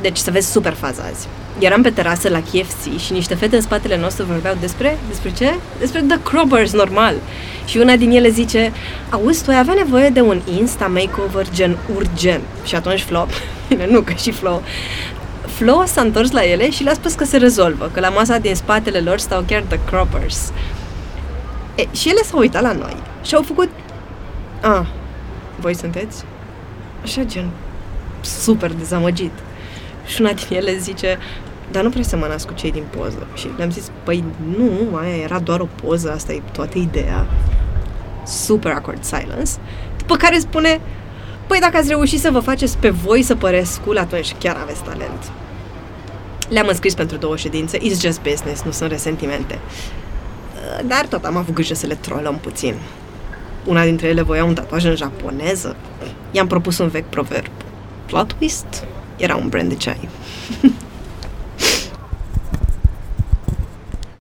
Deci să vezi super faza azi. Eram pe terasă la KFC și niște fete în spatele nostru vorbeau despre, despre ce? Despre The Croppers, normal. Și una din ele zice, auzi, tu ai avea nevoie de un Insta makeover gen urgent. Și atunci Flo, bine, nu că și Flo, Flo s-a întors la ele și le-a spus că se rezolvă, că la masa din spatele lor stau chiar The Croppers. E, și ele s-au uitat la noi și au făcut... Ah, voi sunteți? Așa gen super dezamăgit. Și una din ele zice, dar nu prea semănați cu cei din poză. Și le-am zis, păi nu, aia era doar o poză, asta e toată ideea. Super awkward silence. După care spune, păi dacă ați reușit să vă faceți pe voi să păreți cool, atunci chiar aveți talent. Le-am înscris pentru două ședințe, it's just business, nu sunt resentimente. Dar tot am avut grijă să le trollăm puțin. Una dintre ele voia un tatuaj în japoneză. I-am propus un vechi proverb. Plot twist? Era un brand de ceai.